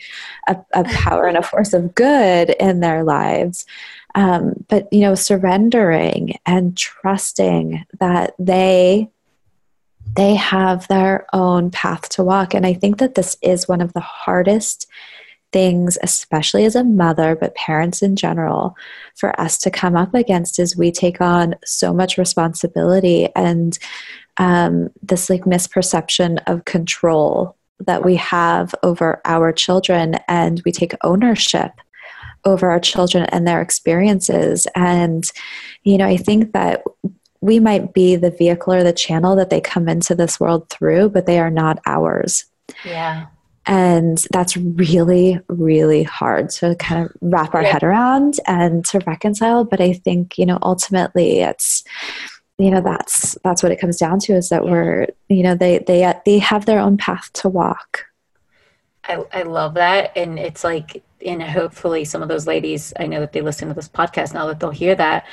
a, a power and a force of good in their lives. Um, but, you know, surrendering and trusting that they, they have their own path to walk. And I think that this is one of the hardest things, especially as a mother, but parents in general, for us to come up against is we take on so much responsibility and um, this like misperception of control that we have over our children, and we take ownership over our children and their experiences. And, you know, I think that we might be the vehicle or the channel that they come into this world through, but they are not ours. Yeah. And that's really, really hard to kind of wrap our yeah. head around and to reconcile. But I think, you know, ultimately it's, you know, that's, that's what it comes down to is that we're, you know, they, they, they have their own path to walk. I, I love that. And it's like, and hopefully some of those ladies, I know that they listen to this podcast now that they'll hear that,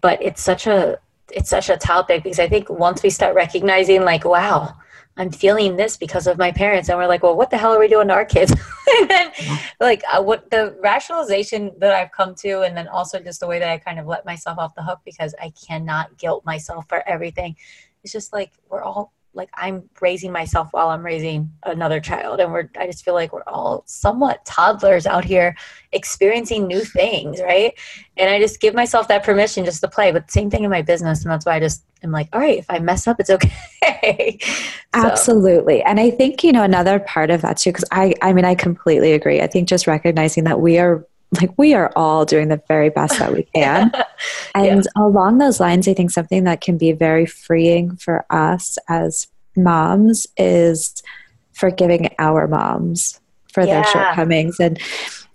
but it's such a, it's such a topic because I think once we start recognizing like, wow, I'm feeling this because of my parents. And we're like, well, what the hell are we doing to our kids? and then, like, uh, what the rationalization that I've come to, and then also just the way that I kind of let myself off the hook because I cannot guilt myself for everything. It's just like we're all like I'm raising myself while I'm raising another child. And we're, I just feel like we're all somewhat toddlers out here experiencing new things, right? And I just give myself that permission just to play. But same thing in my business. And that's why I just am like, all right, if I mess up, it's okay. so. Absolutely. And I think, you know, another part of that too, because I, I mean, I completely agree. I think just recognizing that we are like we are all doing the very best that we can. and yeah. along those lines, I think something that can be very freeing for us as moms is forgiving our moms for Yeah. their shortcomings and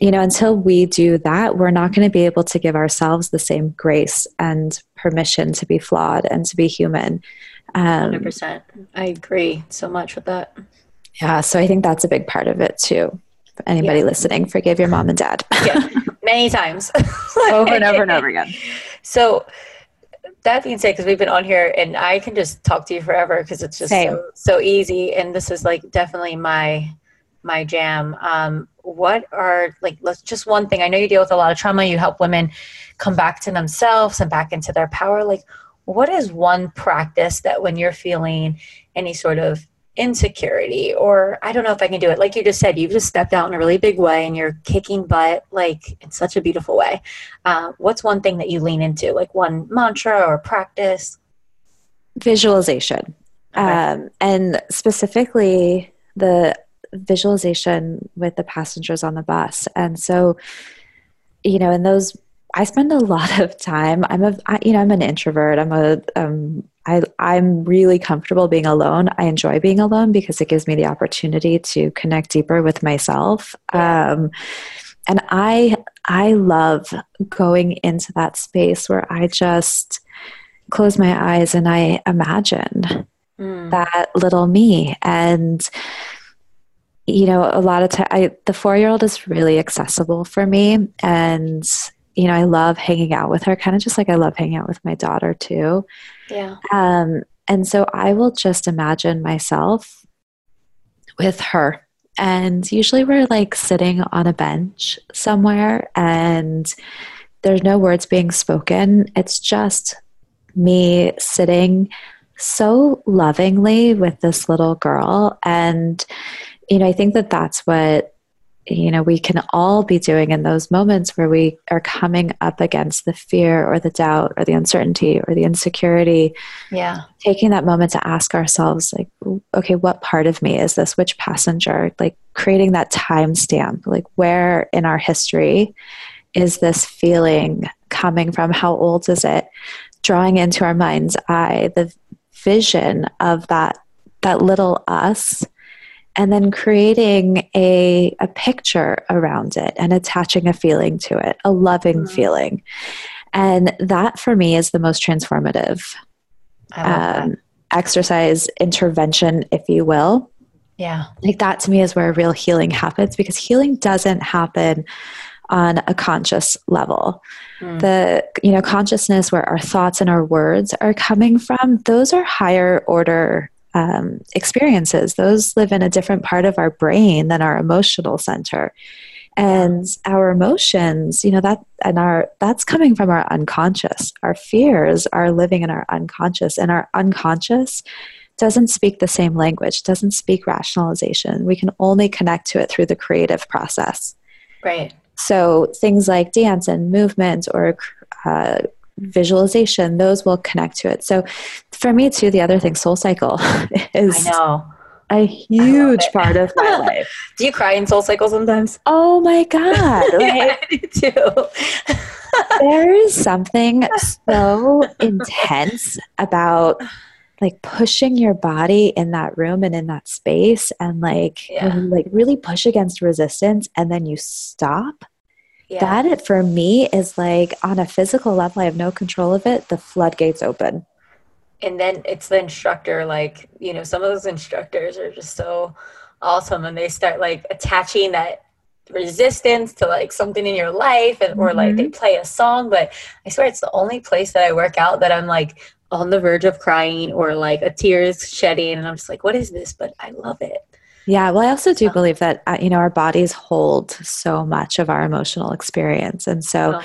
you know until we do that we're not going to be able to give ourselves the same grace and permission to be flawed and to be human um, 100%. I agree so much with that. yeah so i think that's a big part of it too anybody Yeah. listening forgive your mom and dad Yeah, many times. over and over and over again So that being said, because we've been on here and I can just talk to you forever because it's just so, so easy. And this is like definitely my my jam. Um, what are like let's just one thing. I know you deal with a lot of trauma. You help women come back to themselves and back into their power. Like, what is one practice that when you're feeling any sort of insecurity or I don't know if I can do it. Like you just said, you've just stepped out in a really big way and you're kicking butt like in such a beautiful way. Uh, what's one thing that you lean into, like one mantra or practice? visualization Okay. um, and specifically the visualization with the passengers on the bus and so you know in those i spend a lot of time i'm a I, you know i'm an introvert i'm a um, I, i'm really comfortable being alone i enjoy being alone because it gives me the opportunity to connect deeper with myself Yeah. um, and i i love going into that space where i just close my eyes and I imagine Mm, that little me. And, you know, a lot of time, the four year old is really accessible for me. And, you know, I love hanging out with her, kind of just like I love hanging out with my daughter too. yeah. Um, and so I will just imagine myself with her. And usually we're like sitting on a bench somewhere and there's no words being spoken. It's just me sitting so lovingly with this little girl. And, you know, I think that that's what you know we can all be doing in those moments where we are coming up against the fear or the doubt or the uncertainty or the insecurity. Yeah. taking that moment to ask ourselves like okay what part of me is this? Which passenger? Like creating that timestamp like where in our history is this feeling coming from? How old is it? Drawing into our mind's eye the vision of that that little us and then creating a, a picture around it and attaching a feeling to it, a loving Mhm. feeling. And that for me is the most transformative I love that. um, exercise intervention, if you will. Yeah. Like that to me is where real healing happens because healing doesn't happen on a conscious level. Mm. The you know consciousness where our thoughts and our words are coming from, those are higher order um, experiences. Those live in a different part of our brain than our emotional center. And our emotions, you know, that and our that's coming from our unconscious. Our fears are living in our unconscious, and our unconscious doesn't speak the same language, doesn't speak rationalization. We can only connect to it through the creative process. Right. So things like dance and movement or uh, visualization, those will connect to it. So for me too, the other thing, Soul Cycle, is I know. a huge part of my life. Do you cry in Soul Cycle sometimes? Oh my God. Like, I do too. there is something so intense about like pushing your body in that room and in that space and like Yeah. like really push against resistance and then you stop Yeah. that it for me is like on a physical level i have no control of it. The floodgates open. And then it's the instructor like you know some of those instructors are just so awesome and they start like attaching that resistance to like something in your life and or like they mm-hmm. play a song but i swear it's the only place that i work out that i'm like on the verge of crying or like a tears shedding and i'm just like what is this? But i love it yeah well i also do believe that uh, you know our bodies hold so much of our emotional experience and so oh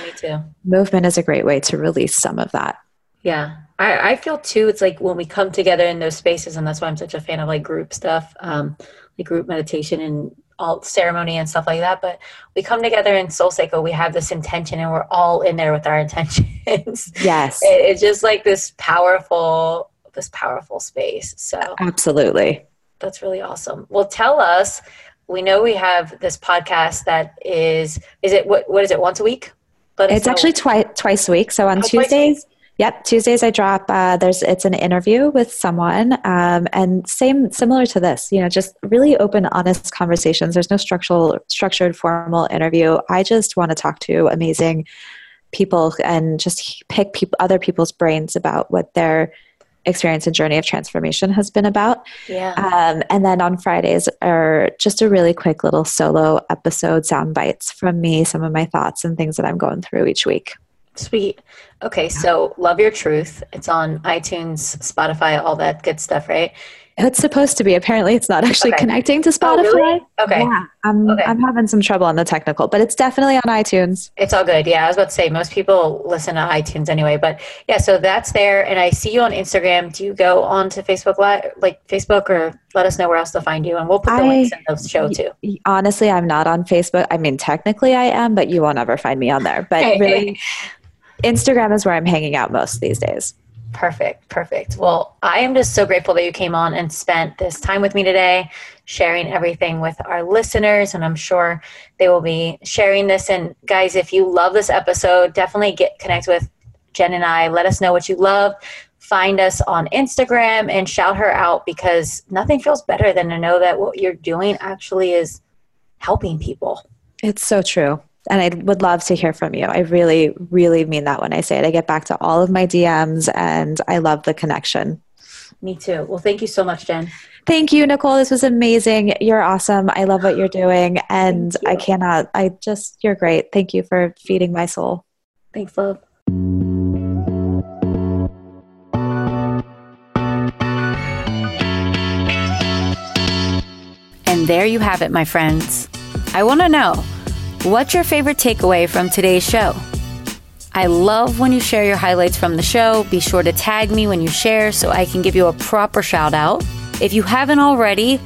movement is a great way to release some of that Yeah, I, I feel too. It's like when we come together in those spaces, and that's why I'm such a fan of like group stuff, um, like group meditation and all ceremony and stuff like that. But we come together in Soul Cycle, we have this intention, and we're all in there with our intentions. yes It- it's just like this powerful, this powerful space. So absolutely that's really awesome. Well, tell us. We know we have this podcast that is. Is it what? What is it? Once a week? But it's actually twice twice a week so on Oh, twice a week. tuesdays Yep, Tuesdays I drop. Uh, there's it's an interview with someone, um, and same similar to this. You know, just really open, honest conversations. There's no structural, structured, formal interview. I just want to talk to amazing people and just pick people, other people's brains about what their experience and journey of transformation has been about. Yeah. Um, and then on Fridays are just a really quick little solo episode, sound bites from me, some of my thoughts and things that I'm going through each week. Sweet. Okay, so Love Your Truth. It's on iTunes, Spotify, all that good stuff, right? It's supposed to be. Apparently, it's not actually Okay. connecting to Spotify. Oh, really? Okay. Yeah, I'm, Okay. I'm having some trouble on the technical, but it's definitely on iTunes. It's all good. Yeah, I was about to say most people listen to iTunes anyway, but yeah, so that's there. And I see you on Instagram. Do you go on to Facebook Live, like Facebook, or let us know where else to find you, and we'll put the I- links in the show too. Honestly, I'm not on Facebook. I mean, technically I am, but you won't ever find me on there. But really, Instagram is where I'm hanging out most these days. Perfect, perfect. Well, I am just so grateful that you came on and spent this time with me today, sharing everything with our listeners. And I'm sure they will be sharing this. And guys, if you love this episode, definitely get connect with Jen and I. Let us know what you love. Find us on Instagram and shout her out because nothing feels better than to know that what you're doing actually is helping people. It's so true. And I would love to hear from you. I really, really mean that when I say it. I get back to all of my DMs and I love the connection. Me too. Well, thank you so much, Jen. Thank you, Nicole. This was amazing. You're awesome. I love what you're doing. And you. I cannot, I just, you're great. Thank you for feeding my soul. Thanks, love. And there you have it, my friends. I want to know what's your favorite takeaway from today's show? I love when you share your highlights from the show. Be sure to tag me when you share so I can give you a proper shout out. If you haven't already,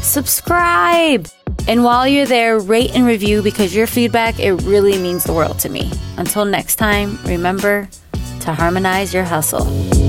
subscribe. And while you're there, rate and review because your feedback it really means the world to me. Until next time, remember to harmonize your hustle.